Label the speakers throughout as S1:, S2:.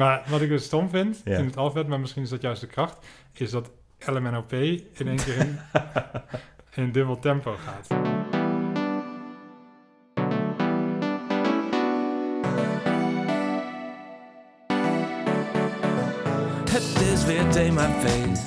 S1: Maar wat ik dus stom vind
S2: Ja.
S1: in het alfabet, maar misschien is dat juist de kracht, is dat LMNOP in één keer in, in dubbel tempo gaat.
S3: Het is weer themafeest.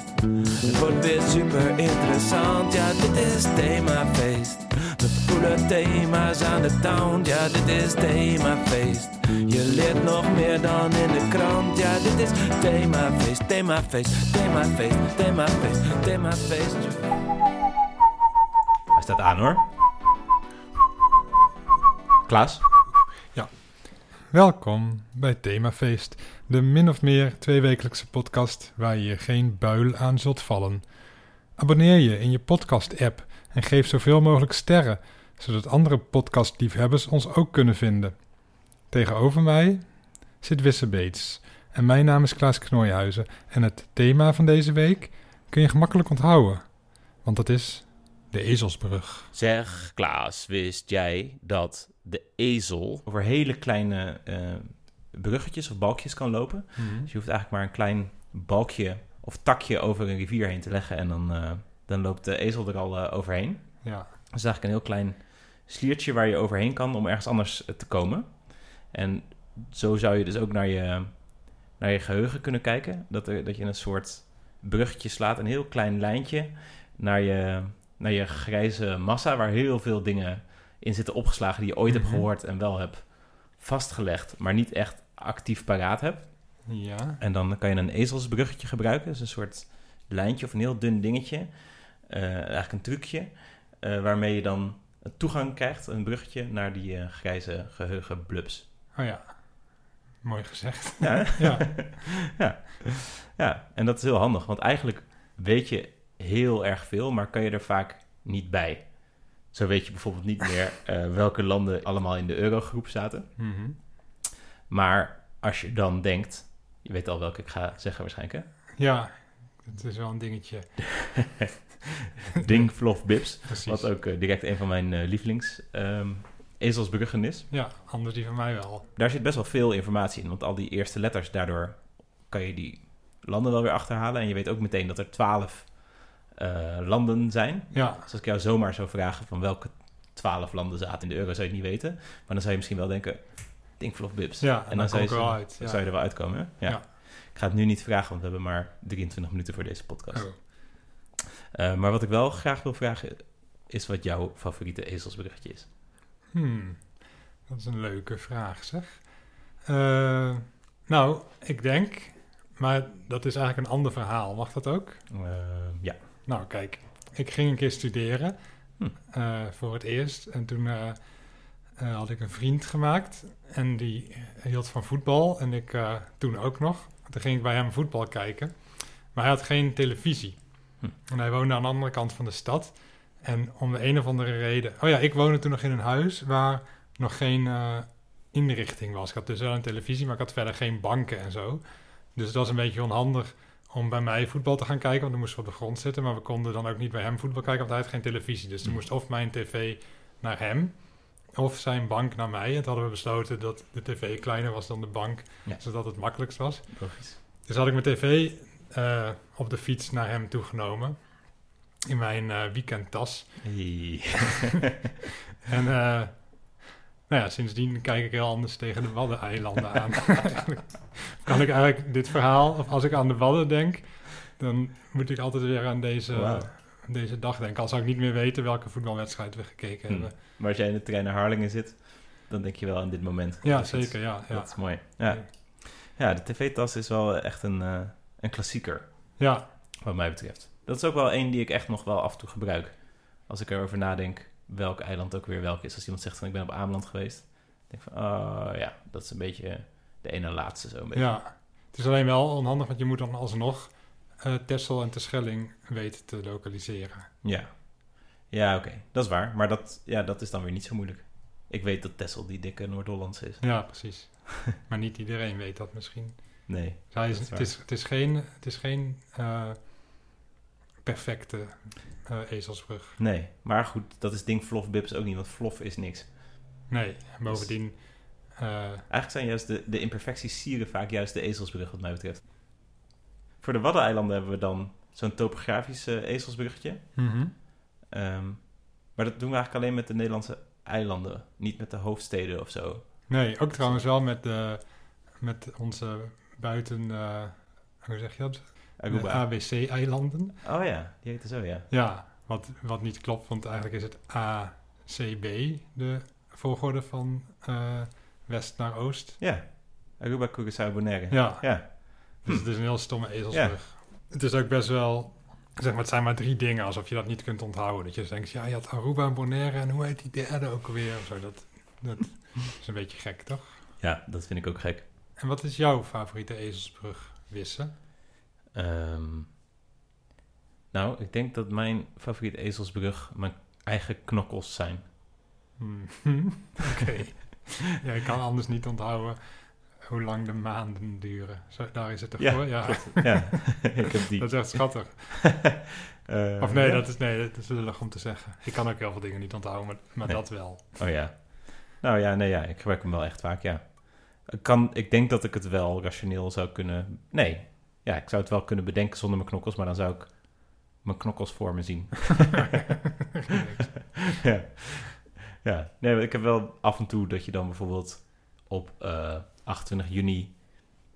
S3: Het wordt weer super interessant. Ja, dit is themafeest. Met coole thema's aan de town. Ja, dit is themafeest. Je leert nog meer dan in de krant. Ja, dit is themafeest, themafeest, themafeest, themafeest, themafeest.
S2: Hij staat aan hoor. Klaas?
S1: Welkom bij Themafeest, de min of meer tweewekelijkse podcast waar je geen buil aan zult vallen. Abonneer je in je podcast-app en geef zoveel mogelijk sterren, zodat andere podcastliefhebbers ons ook kunnen vinden. Tegenover mij zit Wisse Beets en mijn naam is Klaas Knooihuizen en het thema van deze week kun je gemakkelijk onthouden, want dat is de ezelsbrug.
S2: Zeg Klaas, wist jij dat de ezel over hele kleine eh, bruggetjes of balkjes kan lopen? Dus je hoeft eigenlijk maar een klein balkje of takje over een rivier heen te leggen en dan, eh, dan loopt de ezel er al eh, overheen.
S1: Ja,
S2: Dat is eigenlijk een heel klein sliertje waar je overheen kan om ergens anders te komen. En zo zou je dus ook naar je, naar je geheugen kunnen kijken. Dat, er, dat je een soort bruggetje slaat, een heel klein lijntje naar je, naar je grijze massa, waar heel veel dingen in zitten opgeslagen die je ooit hebt
S1: Mhm.
S2: gehoord en wel hebt vastgelegd, maar niet echt actief paraat hebt.
S1: ja,
S2: En dan kan je een ezelsbruggetje gebruiken. Dus een soort lijntje of een heel dun dingetje. Eh, eigenlijk een trucje. eh, waarmee je dan een toegang krijgt, een bruggetje, naar die eh, grijze geheugenblubs.
S1: Oh ja, mooi gezegd.
S2: Ja,
S1: Ja,
S2: ja. ja, en dat is heel handig. Want eigenlijk weet je heel erg veel, maar kan je er vaak niet bij. Zo weet je bijvoorbeeld niet meer eh, welke landen allemaal in de eurogroep zaten.
S1: mhm.
S2: Maar als je dan denkt... Je weet al welke ik ga zeggen waarschijnlijk, hè?
S1: ja, het is wel een dingetje.
S2: Ding, Flof, Bips.
S1: Precies.
S2: Wat ook eh, direct een van mijn eh, lievelings ehm, ezelsbruggen is.
S1: Ja, anders die van mij wel.
S2: Daar zit best wel veel informatie in, want al die eerste letters, daardoor kan je die landen wel weer achterhalen. En je weet ook meteen dat er twaalf eh, landen zijn.
S1: Ja,
S2: Dus als ik jou zomaar zou vragen van welke twaalf landen zaten in de euro, zou je het niet weten. Maar dan zou je misschien wel denken, Ding, Flof, Bips.
S1: ja en dan,
S2: zou je,
S1: wel uit.
S2: dan
S1: Ja.
S2: zou je er wel uitkomen, hè? Ja.
S1: Ja.
S2: Ik ga het nu niet vragen, want we hebben maar 23 minuten voor deze podcast.
S1: Oh.
S2: Eh, maar wat ik wel graag wil vragen, is wat jouw favoriete ezelsbruggetje is.
S1: Hmm, dat is een leuke vraag, zeg. Eh, nou, ik denk, maar dat is eigenlijk een ander verhaal. Mag dat ook?
S2: Eh, ja.
S1: Nou, kijk, ik ging een keer studeren
S2: Hm.
S1: eh, voor het eerst. En toen had ik een vriend gemaakt en die hield van voetbal. En ik toen ook nog. Toen ging ik bij hem voetbal kijken. Maar hij had geen televisie.
S2: Hm.
S1: En hij woonde aan de andere kant van de stad. En om de een of andere reden... Oh ja, ik woonde toen nog in een huis waar nog geen eh, inrichting was. Ik had dus wel een televisie, maar ik had verder geen banken en zo. Dus het was een beetje onhandig om bij mij voetbal te gaan kijken, want dan moesten we op de grond zitten. Maar we konden dan ook niet bij hem voetbal kijken, want hij had geen televisie. Dus toen
S2: Hmm.
S1: moest of mijn tv naar hem, of zijn bank naar mij. En toen hadden we besloten dat de tv kleiner was dan de bank,
S2: Ja.
S1: zodat het makkelijkst was.
S2: Logisch.
S1: Dus had ik mijn tv eh, op de fiets naar hem toegenomen. In mijn eh, weekendtas.
S2: Hey.
S1: En eh, nou ja, sindsdien kijk ik heel anders tegen de Waddeneilanden aan. Kan ik eigenlijk dit verhaal, of als ik aan de Wadden denk, dan moet ik altijd weer aan deze, deze dag denken. Al zou ik niet meer weten welke voetbalwedstrijd we gekeken
S2: Hm.
S1: hebben.
S2: Maar als jij in de trein naar Harlingen zit, dan denk je wel aan dit moment.
S1: Ja,
S2: is-
S1: zeker, ja. ja.
S2: Dat is mooi. Ja, ja de tv-tas is wel echt een, eh, een klassieker,
S1: Ja,
S2: wat mij betreft. Dat is ook wel één die ik echt nog wel af en toe gebruik. Als ik erover nadenk welk eiland ook weer welk is. Als iemand zegt van ik ben op Ameland geweest. denk ik van, oh ja, dat is een beetje de ene laatste zo een beetje.
S1: ja. Het is alleen wel onhandig, want je moet dan alsnog eh Texel en Terschelling weten te lokaliseren.
S2: Ja, ja oké, dat is waar. Maar dat, ja, dat is dan weer niet zo moeilijk. Ik weet dat Texel die dikke Noord-Hollandse is.
S1: Ja, precies. maar niet iedereen weet dat misschien.
S2: Nee,
S1: is,
S2: is
S1: het, is, het is geen, het is geen eh, perfecte eh, ezelsbrug.
S2: nee. Maar goed, dat is ding Flof Bips ook niet, want Flof is niks.
S1: Nee, en bovendien, Eh,
S2: Eigenlijk zijn juist de, de imperfecties sieren vaak juist de ezelsbrug, wat mij betreft. Voor de Waddeneilanden hebben we dan zo'n topografisch eh, ezelsbruggetje. Ehm, maar dat doen we eigenlijk alleen met de Nederlandse eilanden, niet met de hoofdsteden of zo.
S1: Nee, ook trouwens wel met, de, met onze buiten... hoe zeg je dat?
S2: Aruba.
S1: De ABC-eilanden.
S2: Oh ja, die heette zo, ja.
S1: Ja, wat, wat niet klopt, want eigenlijk is het ACB, de volgorde van eh, west naar oost.
S2: Ja, Aruba, Curaçao, Bonaire.
S1: Ja,
S2: Ja,
S1: dus het is een heel stomme ezelsbrug. Het is ook best wel, zeg maar, het zijn maar drie dingen, alsof je dat niet kunt onthouden. Dat je dus denkt, ja, je had Aruba en Bonaire en hoe heet die derde ook alweer? Of zo, dat, dat is een beetje gek, toch?
S2: ja, dat vind ik ook gek.
S1: En wat is jouw favoriete ezelsbrug, Wissen?
S2: Ehm, nou, ik denk dat mijn favoriete ezelsbrug mijn eigen knokkels zijn.
S1: Hmm. Oké. ja, ik kan anders niet onthouden hoe lang de maanden duren. Zo, daar is het toch
S2: Ja,
S1: voor? Ja,
S2: ja, ik heb die.
S1: dat is echt schattig.
S2: Eh,
S1: Of nee,
S2: ja.
S1: dat is, nee, dat is lullig om te zeggen. Ik kan ook heel veel dingen niet onthouden, maar, maar
S2: Nee.
S1: dat wel.
S2: Oh ja. Nou ja, nee, ja, ik gebruik hem wel echt vaak, ja. Ik, kan, ik denk dat ik het wel rationeel zou kunnen... Nee, ja, ik zou het wel kunnen bedenken zonder mijn knokkels, maar dan zou ik mijn knokkels voor me zien. ja. ja, nee, maar ik heb wel af en toe dat je dan bijvoorbeeld op eh 28 juni...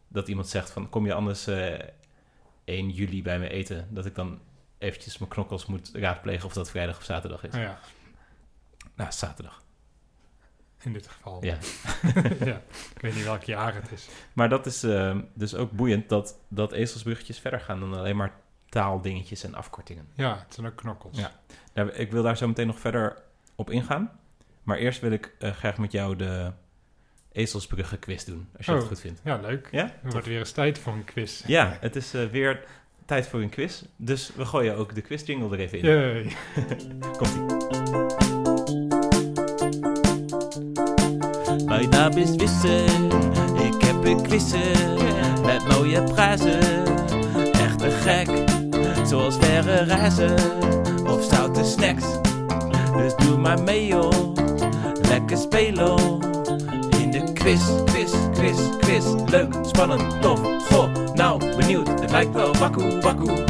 S2: dat iemand zegt van, kom je anders eh 1 juli bij me eten? Dat ik dan eventjes mijn knokkels moet raadplegen of dat vrijdag of zaterdag is.
S1: Oh ja,
S2: Nou, zaterdag.
S1: In dit geval.
S2: Ja.
S1: ja. Ik weet niet welk jaar het is.
S2: Maar dat is eh, dus ook boeiend dat, dat ezelsbruggetjes verder gaan dan alleen maar taaldingetjes en afkortingen.
S1: Ja, het zijn ook knokkels.
S2: Ja. Nou, ik wil daar zo meteen nog verder op ingaan. Maar eerst wil ik eh, graag met jou de ezelsbruggen quiz doen, als je
S1: Oh.
S2: dat goed vindt.
S1: Ja, leuk.
S2: Ja?
S1: Het wordt weer eens tijd voor een quiz.
S2: Ja, het is eh, weer tijd voor een quiz. Dus we gooien ook de quiz jingle er even in. Komt-ie.
S3: Mijn naam is Wisse, ik heb een quizzen met mooie prijzen. Echt te gek, zoals verre reizen of stoute snacks. Dus doe maar mee joh, lekker spelen in de quiz, quiz, quiz, quiz. Leuk, spannend, tof, goh, nou benieuwd, het lijkt wel wakkoe, wakkoe.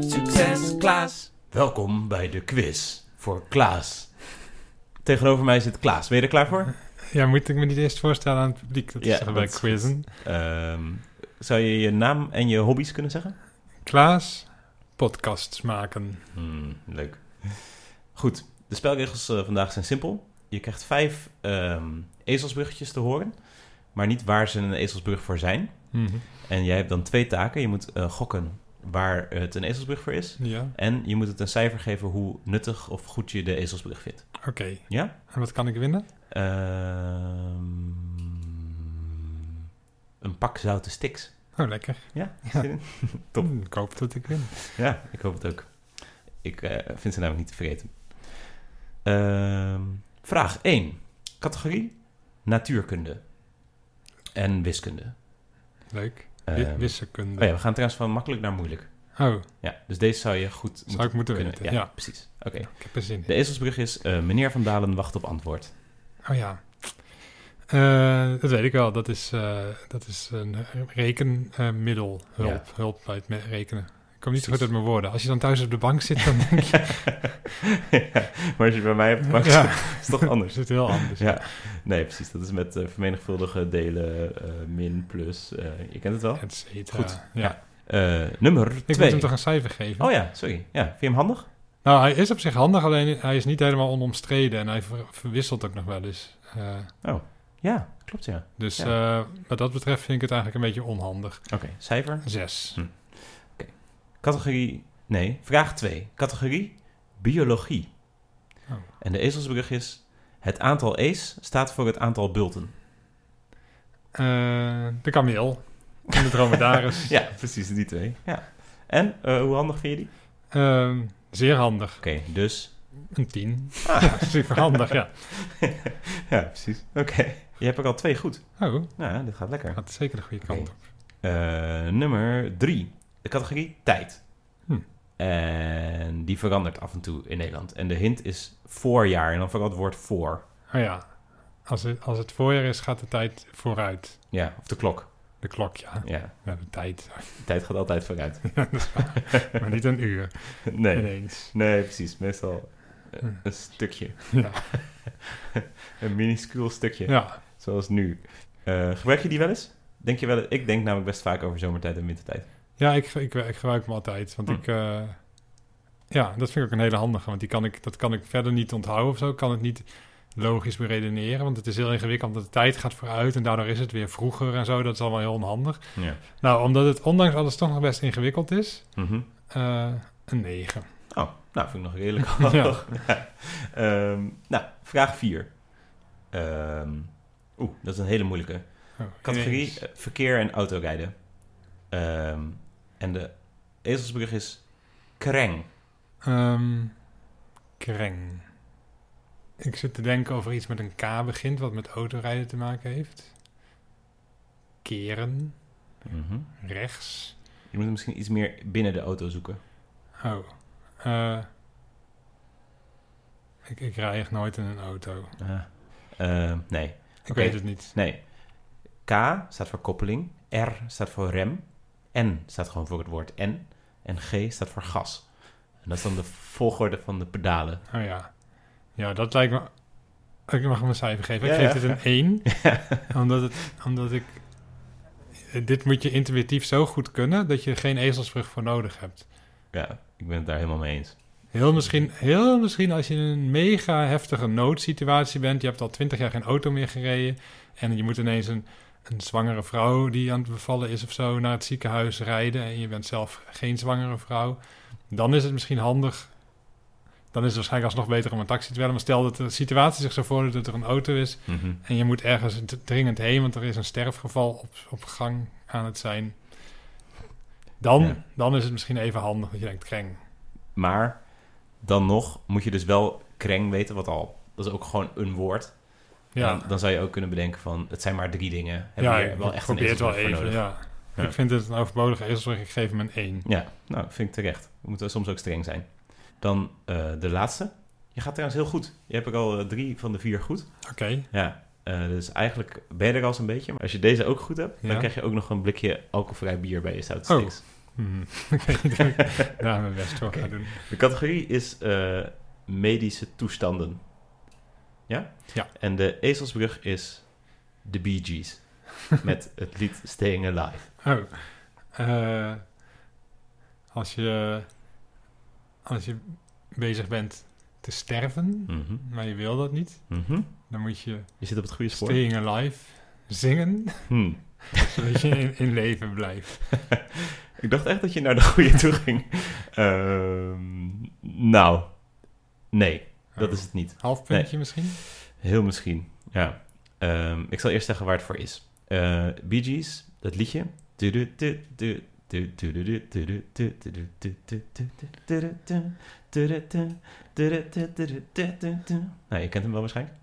S3: Succes Klaas.
S2: Welkom bij de quiz voor Klaas. Tegenover mij zit Klaas. Ben je er klaar voor?
S1: Ja, moet ik me niet eerst voorstellen aan het publiek? Dat
S2: Ja,
S1: is toch bij quizzen.
S2: Ehm, zou je je naam en je hobby's kunnen zeggen?
S1: Klaas, podcasts maken.
S2: Hmm, leuk. Goed, de spelregels eh, vandaag zijn simpel. Je krijgt vijf ehm, ezelsbruggetjes te horen, maar niet waar ze een ezelsbrug voor zijn.
S1: Mhm.
S2: En jij hebt dan twee taken. Je moet eh, gokken waar het een ezelsbrug voor is.
S1: Ja,
S2: En je moet het een cijfer geven hoe nuttig of goed je de ezelsbrug vindt.
S1: oké.
S2: Ja?
S1: En wat kan ik winnen?
S2: Ehm, een pak zoute sticks.
S1: Oh, lekker.
S2: Ja? Top.
S1: Hm, Ik hoop dat ik win.
S2: Ja, ik hoop het ook. Ik eh, vind ze namelijk niet te vergeten. Ehm, vraag 1. Categorie natuurkunde en wiskunde.
S1: Leuk. Wiskunde.
S2: oh ja, we gaan trouwens van makkelijk naar moeilijk.
S1: Oh,
S2: Ja, dus deze zou je goed
S1: zou ik moeten
S2: kunnen.
S1: weten.
S2: Ja,
S1: Ja,
S2: precies. Oké.
S1: ik heb er zin
S2: De
S1: in.
S2: ezelsbrug is eh, meneer Van Dalen wacht op antwoord.
S1: Oh ja. Eh, dat weet ik wel. Dat is, eh, dat is een rekenmiddel. hulp.
S2: Ja.
S1: Hulp bij het rekenen. Ik kom niet zo goed uit mijn woorden. Als je dan thuis op de bank zit, dan denk je...
S2: ja, maar als je bij mij op de bank
S1: ja,
S2: zit, is het toch anders.
S1: is het heel anders.
S2: Ja, nee, precies. Dat is met eh, vermenigvuldigen, delen, eh, min, plus. eh, je kent het wel.
S1: Et cetera.
S2: Goed.
S1: Ja.
S2: Nummer
S1: Ik moet
S2: twee.
S1: hem toch een cijfer geven?
S2: Oh ja, sorry. Ja, vind je hem handig?
S1: Nou, hij is op zich handig, alleen hij is niet helemaal onomstreden. En hij ver- verwisselt ook nog wel eens. Eh,
S2: Ja, klopt ja.
S1: dus wat dat betreft vind ik het eigenlijk een beetje onhandig.
S2: Oké, cijfer.
S1: Zes.
S2: Categorie, nee, vraag 2. Categorie biologie.
S1: Oh.
S2: En de ezelsbrug is, het aantal E's staat voor het aantal bulten.
S1: Eh, de kameel. En de dromedaris.
S2: Ja, precies, die twee. Ja. En, eh, hoe handig vind je die?
S1: Ehm, zeer handig.
S2: Oké, dus...
S1: Een tien.
S2: Ah.
S1: Super handig, ja.
S2: ja, precies. Oké, je hebt er al twee goed.
S1: Oh,
S2: Nou, dit gaat lekker.
S1: gaat zeker de goede kant op.
S2: Eh, nummer drie. De categorie tijd.
S1: Hm.
S2: En die verandert af en toe in Nederland. En de hint is voorjaar. En dan vooral het woord voor.
S1: Oh ja. Als het, als het voorjaar is, gaat de tijd vooruit.
S2: Ja, of de klok.
S1: De klok, ja.
S2: Ja,
S1: Ja, de tijd.
S2: de tijd gaat altijd vooruit.
S1: Ja, maar niet een uur
S2: Nee,
S1: ineens.
S2: nee precies. Meestal eh,
S1: Hm.
S2: een stukje.
S1: Ja.
S2: een minuscuul stukje.
S1: ja.
S2: Zoals nu. Eh, gebruik je die wel eens? Denk je wel Ik denk namelijk best vaak over zomertijd en wintertijd.
S1: Ja, ik, ik, ik gebruik hem altijd. Want
S2: Hm.
S1: ik... eh, ja, dat vind ik ook een hele handige. Want die kan ik, dat kan ik verder niet onthouden of zo. Ik kan het niet logisch beredeneren. Want het is heel ingewikkeld. Want de tijd gaat vooruit. En daardoor is het weer vroeger en zo. Dat is allemaal heel onhandig.
S2: Ja.
S1: Nou, omdat het ondanks alles toch nog best ingewikkeld is...
S2: Mhm.
S1: eh, een 9.
S2: Oh, nou vind ik nog redelijk
S1: Ja.
S2: hoog. Ehm, nou, vraag 4. Oeh, dat is een hele moeilijke.
S1: Oh,
S2: Categorie eh, verkeer en autorijden. Ehm, en de ezelsbrug is kreng.
S1: Ehm, kreng. Ik zit te denken over iets met een K begint, wat met autorijden te maken heeft. Keren,
S2: Mhm.
S1: rechts.
S2: Je moet misschien iets meer binnen de auto zoeken.
S1: Oh. eh, ik, ik rij echt nooit in een auto.
S2: Ah. Ehm, nee.
S1: Ik weet het niet.
S2: Nee. K staat voor koppeling. R staat voor rem. N staat gewoon voor het woord N. En G staat voor gas. En dat is dan de volgorde van de pedalen.
S1: Oh ja. Ja, dat lijkt me... Ik mag hem een cijfer geven.
S2: Ja,
S1: ik geef
S2: ja.
S1: dit een 1. omdat, het, omdat ik... Dit moet je intuïtief zo goed kunnen... dat je geen ezelsbrug voor nodig hebt.
S2: Ja, ik ben het daar helemaal mee eens.
S1: Heel misschien, heel misschien als je in een mega heftige noodsituatie bent. Je hebt al twintig jaar geen auto meer gereden. En je moet ineens een, een zwangere vrouw die aan het bevallen is of zo naar het ziekenhuis rijden. En je bent zelf geen zwangere vrouw. Dan is het misschien handig. Dan is het waarschijnlijk alsnog beter om een taxi te bellen. Maar stel dat de situatie zich zo voordoet dat er een auto is.
S2: Mhm.
S1: En je moet ergens dringend heen, want er is een sterfgeval op, op gang aan het zijn. Dan,
S2: Ja.
S1: dan is het misschien even handig dat je denkt, kreng.
S2: Maar dan nog moet je dus wel kreng weten, wat al... Dat is ook gewoon een woord.
S1: Ja.
S2: Dan zou je ook kunnen bedenken van... Het zijn maar drie dingen. Heb
S1: ja,
S2: hier wel echt een
S1: probeer het wel even,
S2: nodig?
S1: ja.
S2: Ja.
S1: Ik vind het een overbodige ezelsbrug, ik geef hem een 1.
S2: Ja, nou, vind ik terecht. We moeten soms ook streng zijn. Dan eh, de laatste. Je gaat trouwens heel goed. Je hebt er al eh, drie van de vier goed.
S1: Oké,
S2: Ja, eh, dus eigenlijk ben je er al een beetje. Maar als je deze ook goed hebt,
S1: Ja.
S2: dan krijg je ook nog een blikje alcoholvrij bier bij je Stout
S1: Oh. Hmm. daar mijn best ga doen.
S2: De categorie is medische toestanden. Ja?
S1: Ja.
S2: En de ezelsbrug is de Bee Gees. met het lied Staying Alive.
S1: Oh, eh, als, je, als je bezig bent te sterven,
S2: Mhm.
S1: maar je wil dat niet,
S2: Mhm.
S1: dan moet je
S2: Je zit op het goede spoor.
S1: Staying Alive zingen,
S2: Hm.
S1: zodat je in, in leven blijft.
S2: Ik dacht echt dat je naar de goede toe ging. Ehm, nou, nee, dat
S1: Oh.
S2: is het niet.
S1: Half puntje misschien?
S2: Heel misschien, ja. Ehm, ik zal eerst zeggen waar het voor is. Eh Bee Gees, dat liedje. Nou, je kent hem wel waarschijnlijk.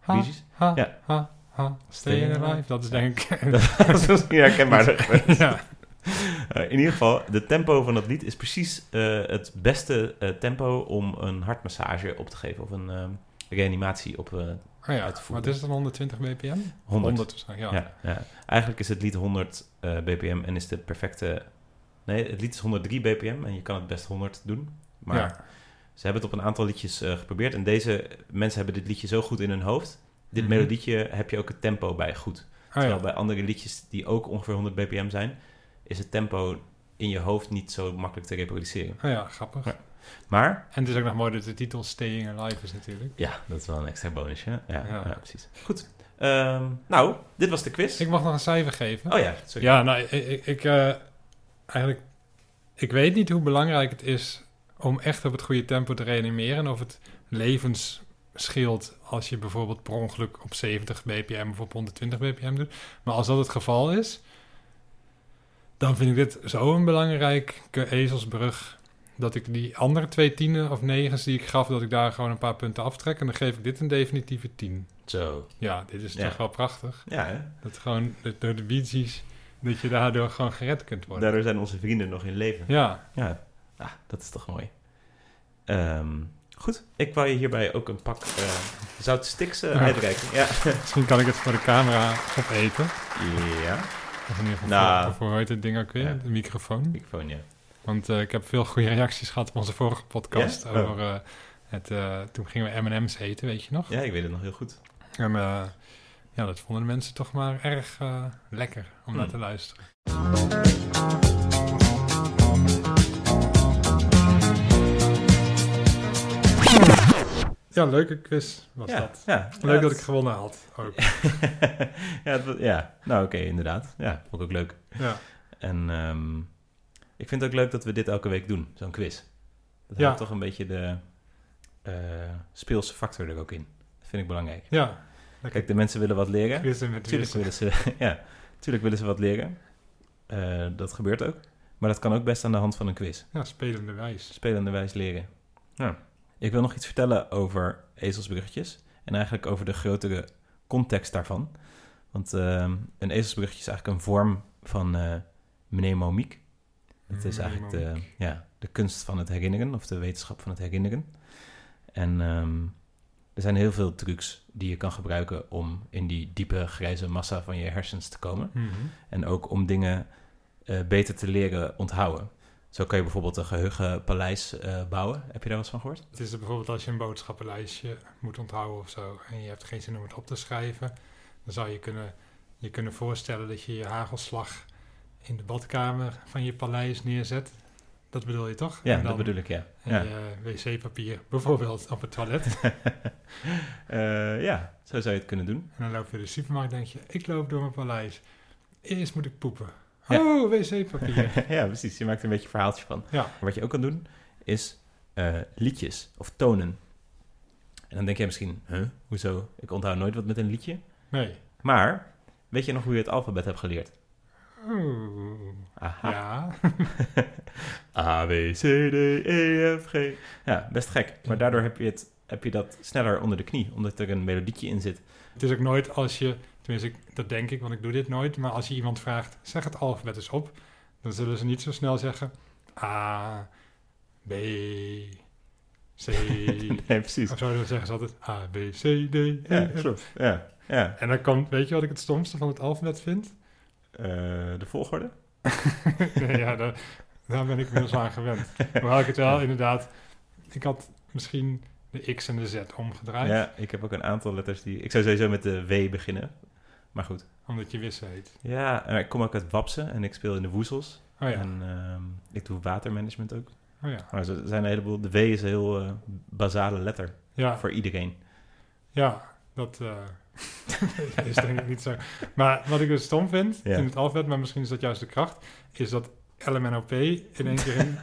S1: Ha,
S2: Bee Gees.
S1: ha,
S2: Ja.
S1: ha, ha, Staying Alive. Dat is denk ik...
S2: Dat is misschien herkenbaarder.
S1: ja.
S2: Eh, in ieder geval, de tempo van dat lied is precies eh, het beste eh, tempo om een hartmassage op te geven. Of een reanimatie op
S1: Oh ja,
S2: Uitvoeren.
S1: wat is het dan, 120 bpm?
S2: 100.
S1: waarschijnlijk, ja.
S2: Ja. Ja, Eigenlijk is het lied 100 eh, bpm en is de perfecte... Nee, het lied is 103 bpm en je kan het best 100 doen. Maar
S1: Ja.
S2: ze hebben het op een aantal liedjes geprobeerd. En deze mensen hebben dit liedje zo goed in hun hoofd. Dit
S1: Mhm.
S2: melodietje heb je ook het tempo bij goed.
S1: Oh,
S2: Terwijl
S1: ja.
S2: bij andere liedjes die ook ongeveer 100 bpm zijn... is het tempo in je hoofd niet zo makkelijk te reproduceren.
S1: Oh ja, grappig.
S2: Ja. Maar,
S1: En het is ook nog mooi dat de titel Staying Alive is natuurlijk.
S2: ja, dat is wel een extra bonusje. Ja, ja.
S1: Ja.
S2: precies. Goed. Ehm, nou, dit was de quiz.
S1: Ik mag nog een cijfer geven.
S2: Oh ja, sorry.
S1: Ja, nou, ik, ik, eh, eigenlijk, ik weet niet hoe belangrijk het is om echt op het goede tempo te reanimeren. Of het levens scheelt als je bijvoorbeeld per ongeluk op 70 bpm of op 120 bpm doet. Maar als dat het geval is, dan vind ik dit zo'n belangrijke ezelsbrug. Dat ik die andere twee tienen of negens die ik gaf, dat ik daar gewoon een paar punten aftrek. En dan geef ik dit een definitieve 10.
S2: Zo.
S1: Ja, dit is
S2: Ja.
S1: toch wel prachtig.
S2: Ja, hè?
S1: Dat gewoon dat door de Bee Gees, dat je daardoor gewoon gered kunt worden.
S2: Daardoor zijn onze vrienden nog in leven.
S1: Ja,
S2: Ja, ah, dat is toch mooi. Ehm, Goed. Ik wou je hierbij ook een pak eh zoutsticks eh
S1: Ja.
S2: uitreiken. Ja.
S1: Misschien kan ik het voor de camera opeten.
S2: ja.
S1: Of in ieder geval
S2: Nou.
S1: voor, voor hoe heet het ding ook weer?
S2: Ja.
S1: De microfoon.
S2: Microfoon, ja.
S1: Want eh, ik heb veel goede reacties gehad op onze vorige podcast
S2: Ja? Oh.
S1: over eh, het... eh, toen gingen we M&M's eten, weet je nog?
S2: Ja, ik weet het nog heel goed.
S1: En ja, dat vonden de mensen toch maar erg lekker om naar
S2: Hmm.
S1: te luisteren. Ja, leuke quiz was
S2: ja.
S1: dat.
S2: Ja.
S1: Leuk
S2: Ja,
S1: dat ik gewonnen had. Ook.
S2: ja, ja, nou oké, inderdaad. Ja, vond ik ook leuk.
S1: Ja.
S2: En ehm, ik vind het ook leuk dat we dit elke week doen, zo'n quiz. Dat houdt toch een beetje de eh, speelse factor er ook in. Dat vind ik belangrijk.
S1: ja.
S2: Kijk, de mensen willen wat leren.
S1: Quizzen met
S2: Tuurlijk willen ze, ja, tuurlijk willen ze wat leren. Eh, dat gebeurt ook. Maar dat kan ook best aan de hand van een quiz.
S1: Ja, spelende wijs.
S2: Spelende wijs leren. Ja. Ik wil nog iets vertellen over ezelsbruggetjes. En eigenlijk over de grotere context daarvan. Want ehm, een ezelsbruggetje is eigenlijk een vorm van eh mnemomiek. Het is eigenlijk de, ja, de kunst van het herinneren, of de wetenschap van het herinneren. En ehm, er zijn heel veel trucs die je kan gebruiken om in die diepe grijze massa van je hersens te komen.
S1: Mhm.
S2: En ook om dingen eh, beter te leren onthouden. Zo kan je bijvoorbeeld een geheugenpaleis eh, bouwen. Heb je daar wat van gehoord?
S1: Het is bijvoorbeeld als je een boodschappenlijstje moet onthouden of zo en je hebt geen zin om het op te schrijven, dan zou je kunnen, je kunnen voorstellen dat je je hagelslag in de badkamer van je paleis neerzet. Dat bedoel je toch?
S2: Ja, dat bedoel ik, ja.
S1: En
S2: Ja.
S1: je wc-papier bijvoorbeeld op het toilet.
S2: Eh, ja, zo zou je het kunnen doen.
S1: en dan loop je de supermarkt en denk je, ik loop door mijn paleis. Eerst moet ik poepen. Oh, wc-papier.
S2: ja, precies. Je maakt er een beetje een verhaaltje van.
S1: ja.
S2: Wat je ook kan doen, is eh, liedjes of tonen. En dan denk je misschien, huh, hoezo? Ik onthoud nooit wat met een liedje.
S1: Nee.
S2: Maar, weet je nog hoe je het alfabet hebt geleerd?
S1: Oeh.
S2: Aha.
S1: Ja.
S2: A, B, C, D, E, F, G. Ja, best gek. Maar daardoor heb je, het, heb je dat sneller onder de knie, omdat er een melodietje in zit.
S1: Het is ook nooit als je, tenminste ik, dat denk ik, want ik doe dit nooit, maar als je iemand vraagt, zeg het alfabet eens op, dan zullen ze niet zo snel zeggen A, B, C,
S2: Nee, precies.
S1: of zo, dan zeggen ze altijd A, B, C, D, E,
S2: Ja, klopt. Ja, ja.
S1: En dan komt, weet je wat ik het stomste van het alfabet vind?
S2: Eh, de volgorde?
S1: nee, ja, daar, daar ben ik inmiddels aan gewend. Hoewel ik het wel inderdaad, ik had misschien de X en de Z omgedraaid,
S2: Ja, ik heb ook een aantal letters die... Ik zou sowieso met de W beginnen. Maar goed.
S1: omdat je wist heet.
S2: Ja, en ik kom ook uit Wapsen en ik speel in de Woezels.
S1: Oh ja,
S2: En ehm, ik doe watermanagement ook.
S1: oh ja.
S2: Maar er zijn een heleboel... De W is een heel eh, basale letter
S1: Ja,
S2: voor iedereen.
S1: Ja, dat eh, is denk ik niet zo. Maar wat ik dus stom vind
S2: Ja.
S1: in het alfabet, maar misschien is dat juist de kracht, is dat LMNOP in één keer in,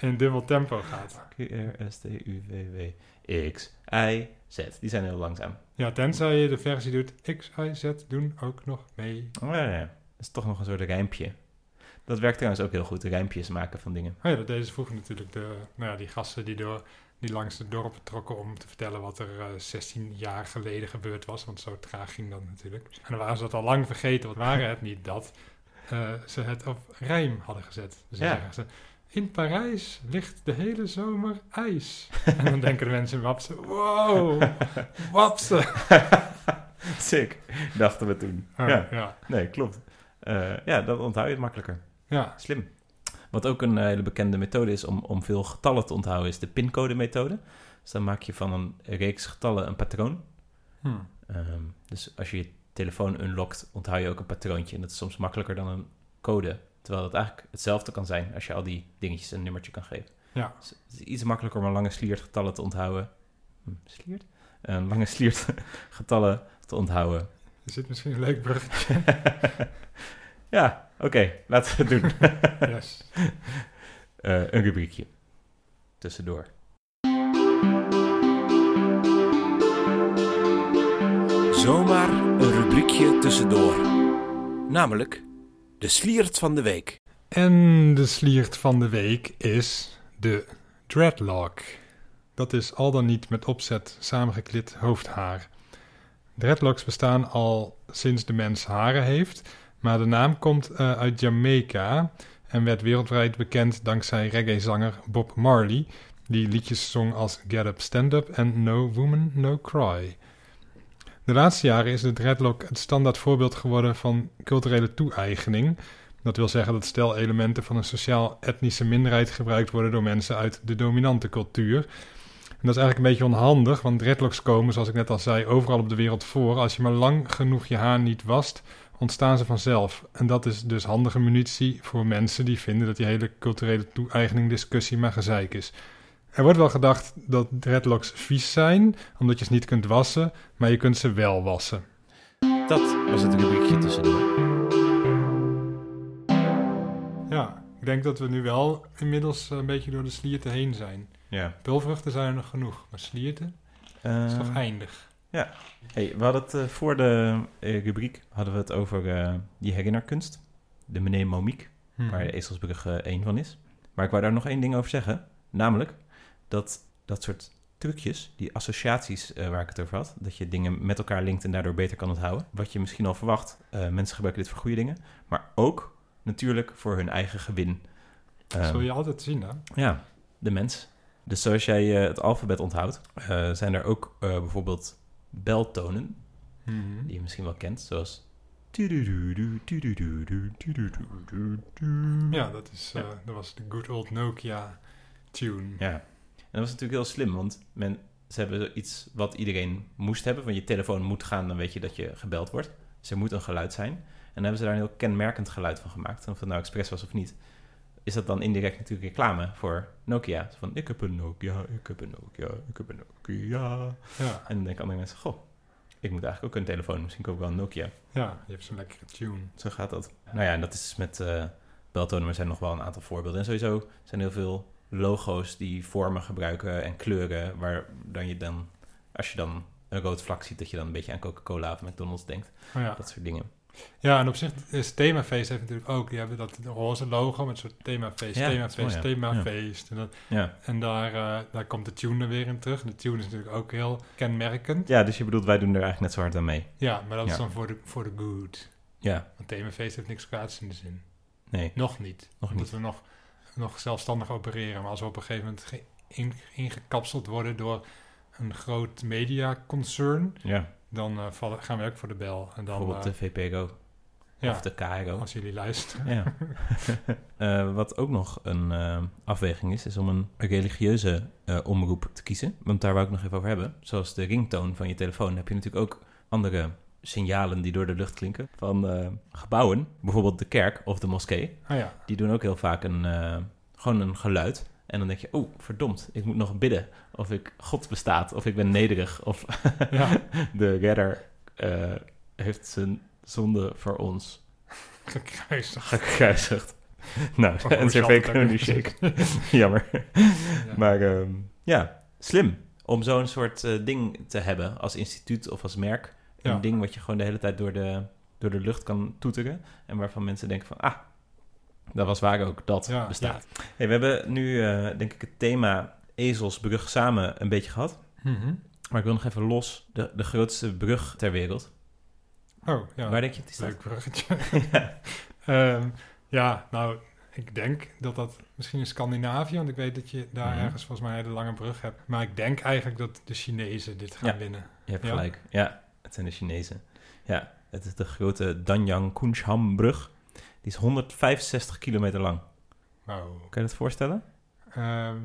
S1: in dubbel tempo gaat.
S2: Q, R, S, T, U, V, W, X, Y, Z. Die zijn heel langzaam.
S1: Ja, tenzij je de versie doet X, Y, Z doen ook nog mee.
S2: Oh ja, ja. Dat is toch nog een soort rijmpje. Dat werkt trouwens ook heel goed, rijmpjes maken van dingen.
S1: Oh ja, dat deden ze vroeger natuurlijk de, nou ja, die gasten die, door, die langs de dorpen trokken om te vertellen wat er eh, 16 jaar geleden gebeurd was. Want zo traag ging dat natuurlijk. En dan waren ze dat al lang vergeten, want waren het niet dat eh, ze het op rijm hadden gezet. Dus
S2: Ja.
S1: zeggen ze, in Parijs ligt de hele zomer ijs. en dan denken de mensen in Wapsen, wow, Wapsen.
S2: Sick, dachten we toen.
S1: Oh,
S2: ja,
S1: ja.
S2: nee, klopt. Eh, ja, dan onthoud je het makkelijker.
S1: Ja.
S2: Slim. Wat ook een hele bekende methode is om, om veel getallen te onthouden, is de pincode-methode. Dus dan maak je van een reeks getallen een patroon.
S1: Hm.
S2: Ehm, dus als je je telefoon unlockt, onthoud je ook een patroontje. En dat is soms makkelijker dan een code. Terwijl het eigenlijk hetzelfde kan zijn als je al die dingetjes een nummertje kan geven.
S1: Ja.
S2: Dus het is iets makkelijker om een lange sliert getallen te onthouden. Hm, sliert? Een lange sliert getallen te onthouden.
S1: Er zit misschien een leuk bruggetje.
S2: ja, oké, laten we het doen.
S1: Yes.
S2: Eh, een rubriekje. Tussendoor.
S3: Zomaar een rubriekje tussendoor. Namelijk de sliert van de week.
S1: En de sliert van de week is de dreadlock. Dat is al dan niet met opzet samengeklit hoofdhaar. Dreadlocks bestaan al sinds de mens haren heeft, maar de naam komt eh, uit Jamaica en werd wereldwijd bekend dankzij reggae-zanger Bob Marley. die liedjes zong als Get Up, Stand Up en No Woman, No Cry. De laatste jaren is de dreadlock het standaard voorbeeld geworden van culturele toe-eigening. Dat wil zeggen dat stijlelementen van een sociaal-etnische minderheid gebruikt worden door mensen uit de dominante cultuur. En dat is eigenlijk een beetje onhandig, want dreadlocks komen, zoals ik net al zei, overal op de wereld voor. Als je maar lang genoeg je haar niet wast, ontstaan ze vanzelf. En dat is dus handige munitie voor mensen die vinden dat die hele culturele toe-eigening discussie maar gezeik is. Er wordt wel gedacht dat dreadlocks vies zijn, omdat je ze niet kunt wassen, maar je kunt ze wel wassen.
S2: Dat was het rubriekje tussendoor.
S1: Ja, ik denk dat we nu wel inmiddels een beetje door de slierten heen zijn.
S2: Ja.
S1: Pulvruchten zijn er nog genoeg, maar slierten is toch
S2: Eh,
S1: eindig.
S2: hey, we hadden het eh, voor de eh, rubriek hadden we het over die herinnarkunst. De meneer Momiek.
S1: Hmm.
S2: waar de Ezelsbrug één van is. Maar ik wou daar nog één ding over zeggen. Namelijk dat dat soort trucjes, die associaties eh, waar ik het over had, dat je dingen met elkaar linkt en daardoor beter kan onthouden. Wat je misschien al verwacht, eh, mensen gebruiken dit voor goede dingen, maar ook natuurlijk voor hun eigen gewin.
S1: Dat
S2: Ehm,
S1: zul je altijd zien, hè?
S2: ja, de mens. Dus zoals jij eh, het alfabet onthoudt, zijn er ook bijvoorbeeld beltonen,
S1: Mhm.
S2: die je misschien wel kent, zoals...
S1: Ja, dat, is,
S2: Ja.
S1: eh, dat was de good old Nokia tune.
S2: Ja, dat was natuurlijk heel slim, want men, ze hebben iets wat iedereen moest hebben. Want je telefoon moet gaan, dan weet je dat je gebeld wordt. Dus er moet een geluid zijn. En dan hebben ze daar een heel kenmerkend geluid van gemaakt. En of het nou expres was of niet, is dat dan indirect natuurlijk reclame voor Nokia. Zo van, ik heb een Nokia, ik heb een Nokia, ik heb een Nokia.
S1: Ja,
S2: En dan denken andere mensen, goh, ik moet eigenlijk ook een telefoon. Misschien koop ik wel een Nokia.
S1: ja, je hebt zo'n lekkere tune.
S2: Zo gaat dat. Nou ja, en dat is met eh beltonen, maar er zijn nog wel een aantal voorbeelden. En sowieso zijn heel veel logo's die vormen gebruiken en kleuren, waar dan je dan, als je dan een rood vlak ziet, dat je dan een beetje aan Coca-Cola of McDonald's denkt.
S1: Oh ja.
S2: Dat soort dingen.
S1: ja, en op zich is Themafeest heeft natuurlijk ook, die hebben dat roze logo met soort themafeest,
S2: Ja,
S1: themafeest,
S2: oh
S1: themafeest. En, dat, en daar, eh, daar komt de tune er weer in terug. De tune is natuurlijk ook heel kenmerkend.
S2: ja, dus je bedoelt, wij doen er eigenlijk net zo hard aan mee.
S1: Ja, maar dat is dan voor de, voor de good.
S2: Ja,
S1: Want themafeest heeft niks kwaads in de zin.
S2: nee,
S1: Nog niet.
S2: nog
S1: Omdat
S2: niet.
S1: we nog, nog zelfstandig opereren. Maar als we op een gegeven moment ge- in- ingekapseld worden door een groot mediaconcern,
S2: Ja,
S1: dan eh, vallen, gaan we ook voor de bel. En dan,
S2: bijvoorbeeld
S1: eh,
S2: de VPRO
S1: ja,
S2: of de KRO.
S1: als jullie luisteren.
S2: Ja. Eh, wat ook nog een afweging is, is om een religieuze omroep te kiezen. Want daar wou ik nog even over hebben. Zoals de ringtoon van je telefoon heb je natuurlijk ook andere signalen die door de lucht klinken. Van eh, gebouwen, bijvoorbeeld de kerk of de moskee.
S1: Ah ja,
S2: Die doen ook heel vaak een, eh, gewoon een geluid. En dan denk je, oh verdomd, ik moet nog bidden. Of ik God bestaat, of ik ben nederig. Of
S1: ja.
S2: de redder eh, heeft zijn zonde voor ons
S1: gekruisigd.
S2: gekruisigd. Nou,
S1: Oh,
S2: NCV
S1: het
S2: kunnen we shaken. Jammer.
S1: Ja.
S2: Maar ehm, ja, slim om zo'n soort ding te hebben als instituut of als merk. Een ding wat je gewoon de hele tijd door de, door de lucht kan toeteren. En waarvan mensen denken van, ah, dat was waar ook dat
S1: Ja,
S2: bestaat. Hey, we hebben nu, eh, denk ik, het thema ezelsbrug samen een beetje gehad.
S1: Mhm.
S2: Maar ik wil nog even los. De, de grootste brug ter wereld.
S1: Oh, ja.
S2: Waar denk je die staat?
S1: Leuk bruggetje.
S2: ja.
S1: Ehm, ja, nou, ik denk dat dat misschien in Scandinavië, want ik weet dat je daar
S2: Mhm.
S1: ergens volgens mij een hele lange brug hebt. Maar ik denk eigenlijk dat de Chinezen dit gaan
S2: Ja.
S1: winnen.
S2: Je hebt
S1: Ja?
S2: gelijk. Ja, het zijn de Chinezen. Ja, het is de grote Danyang Kuncham brug. Die is 165 kilometer lang.
S1: Wow.
S2: Kan je dat voorstellen?
S1: Ehm,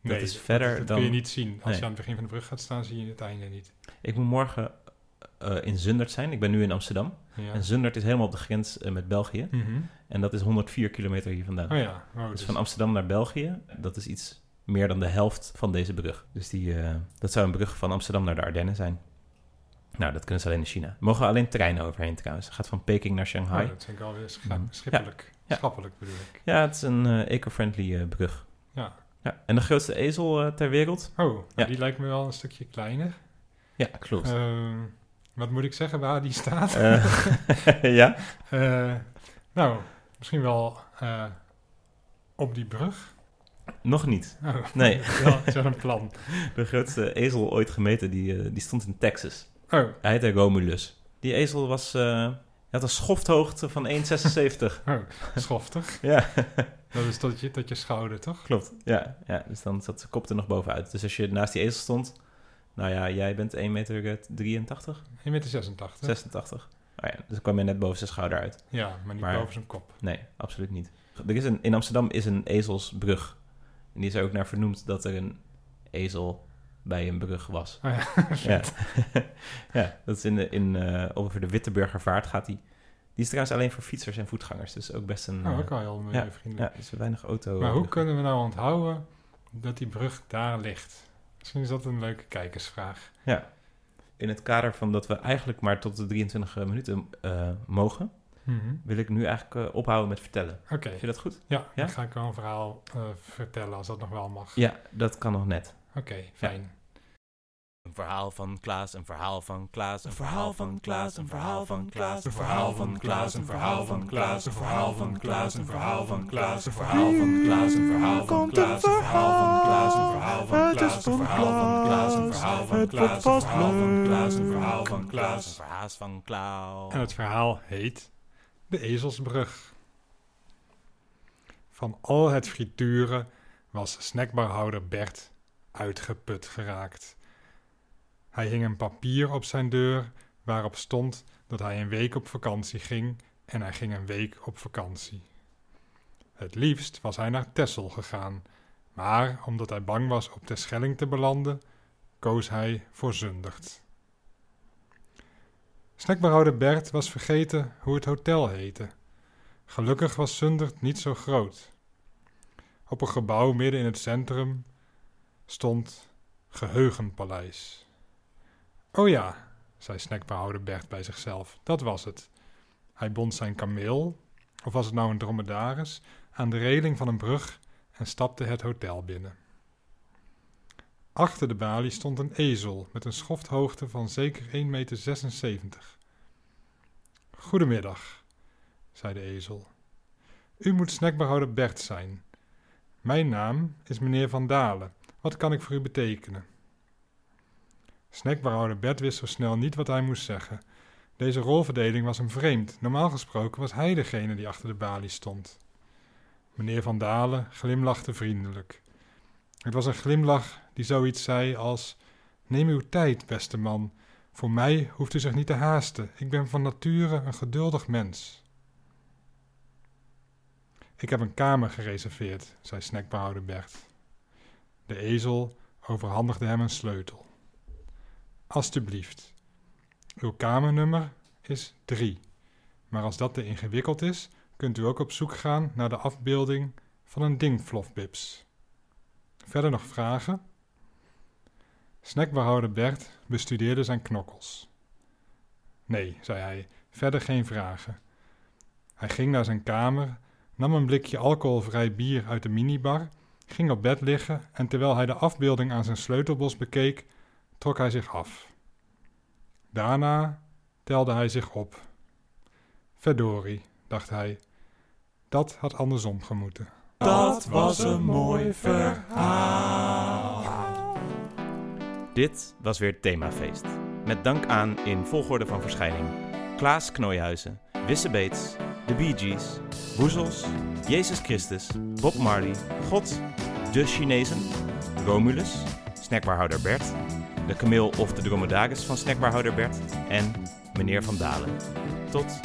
S1: nee,
S2: is verder
S1: dat, dat
S2: dan-
S1: kun je niet zien. Als
S2: Nee.
S1: je aan het begin van de brug gaat staan, zie je het einde niet.
S2: Ik moet morgen eh, in Zundert zijn. Ik ben nu in Amsterdam.
S1: Ja.
S2: En Zundert is helemaal op de grens eh, met België.
S1: Mhm.
S2: En dat is 104 kilometer hier vandaan.
S1: Oh ja, wow,
S2: Dus
S1: dus-
S2: van Amsterdam naar België, dat is iets meer dan de helft van deze brug. Dus die, eh, dat zou een brug van Amsterdam naar de Ardennen zijn. Nou, dat kunnen ze alleen in China. Mogen alleen treinen overheen trouwens. Het gaat van Peking naar Shanghai.
S1: oh, dat vind ik alweer scha- schippelijk.
S2: Ja.
S1: Schappelijk bedoel ik.
S2: Ja, het is een eh, eco-friendly eh, brug.
S1: Ja.
S2: Ja. En de grootste ezel eh, ter wereld?
S1: Oh, nou,
S2: Ja.
S1: die lijkt me wel een stukje kleiner.
S2: Ja, klopt.
S1: Ehm, wat moet ik zeggen waar die staat?
S2: Ja?
S1: Nou, misschien wel op die brug.
S2: Nog niet.
S1: Oh,
S2: Nee.
S1: ja, is wel een plan.
S2: De grootste ezel ooit gemeten, die, die stond in Texas.
S1: Oh,
S2: Hij heette Romulus. Die ezel was, eh, had een schofthoogte van 1,76.
S1: Oh, schoftig.
S2: ja,
S1: Dat is tot je, tot je schouder, toch?
S2: klopt. Ja, ja, dus dan zat de kop er nog bovenuit. Dus als je naast die ezel stond... Nou ja, jij bent 1,83 meter 83,
S1: 1,86 meter. 86.
S2: 86. Nou ja, dus dan kwam je net boven zijn schouder uit.
S1: Ja, maar niet
S2: Maar-
S1: boven zijn kop.
S2: Nee, absoluut niet. Er is een, in Amsterdam is een ezelsbrug. En die is er ook naar vernoemd dat er een ezel bij een brug was.
S1: Oh ja,
S2: Ja, dat is in de, in, eh, over de Witteburgervaart gaat die. Die is trouwens alleen voor fietsers en voetgangers. Dus ook best een... eh,
S1: ook al heel milieuvriendelijk.
S2: ja, dus weinig auto.
S1: Maar hoe kunnen we nou onthouden dat die brug daar ligt? Misschien is dat een leuke kijkersvraag.
S2: Ja. In het kader van dat we eigenlijk maar tot de 23 minuten eh, mogen...
S1: Mhm.
S2: wil ik nu eigenlijk eh, ophouden met vertellen.
S1: Oké,
S2: Vind je dat goed?
S1: ja,
S2: Ja?
S1: dan ga ik wel een verhaal eh, vertellen als dat nog wel mag.
S2: Ja, dat kan nog net.
S1: Oké, fijn.
S3: Een verhaal van Klaas, een verhaal van Klaas, een verhaal van Klaas, een verhaal van Klaas, een verhaal van Klaas, een verhaal van Klaas, een verhaal van Klaas, een verhaal van Klaas, een verhaal van Klaas, een verhaal van Klaas, een verhaal van Klaas, een verhaal van Klaas, een verhaal van Klaas, een verhaal van Klaas, een verhaal van Klaas, een verhaal van Klaas, een verhaal van Klaas.
S1: En het verhaal heet De Ezelsbrug. Van al het frituren was snackbarhouder Bert uitgeput geraakt. Hij hing een papier op zijn deur waarop stond dat hij een week op vakantie ging en hij ging een week op vakantie. Het liefst was hij naar Texel gegaan, maar omdat hij bang was op de Schelling te belanden, koos hij voor Zundert. Snackbarhouder Bert was vergeten hoe het hotel heette. Gelukkig was Zundert niet zo groot. Op een gebouw midden in het centrum stond Geheugenpaleis. Oh ja, zei snackbarhouder Bert bij zichzelf, dat was het. Hij bond zijn kameel, of was het nou een dromedaris, aan de reling van een brug en stapte het hotel binnen. Achter de balie stond een ezel met een schofthoogte van zeker 1,76 meter. Goedemiddag, zei de ezel. U moet snackbarhouder Bert zijn. Mijn naam is meneer Van Dalen. Wat kan ik voor u betekenen? Snackbarhouder Bert wist zo snel niet wat hij moest zeggen. Deze rolverdeling was hem vreemd. Normaal gesproken was hij degene die achter de balie stond. Meneer Van Dalen glimlachte vriendelijk. Het was een glimlach die zoiets zei als: Neem uw tijd, beste man. Voor mij hoeft u zich niet te haasten. Ik ben van nature een geduldig mens. Ik heb een kamer gereserveerd, zei snackbehouder Bert. De ezel overhandigde hem een sleutel. Alsjeblieft. Uw kamernummer is 3. Maar als dat te ingewikkeld is, kunt u ook op zoek gaan naar de afbeelding van een dingflofbips. Verder nog vragen? Snackbehouder Bert bestudeerde zijn knokkels. Nee, zei hij, verder geen vragen. Hij ging naar zijn kamer, nam een blikje alcoholvrij bier uit de minibar, ging op bed liggen en terwijl hij de afbeelding aan zijn sleutelbos bekeek, trok hij zich af. Daarna telde hij zich op. Verdorie, dacht hij, dat had andersom gemoeten.
S3: Dat was een mooi verhaal.
S2: Dit was weer het themafeest. Met dank aan in volgorde van verschijning Klaas Knooihuizen, Wisse Beets, de Bee Gees, Woezels, Jezus Christus, Bob Marley, God, de Chinezen, Romulus, snackbarhouder Bert, de kameel of de dromedaris van snackbarhouder Bert en meneer Van Dalen. Tot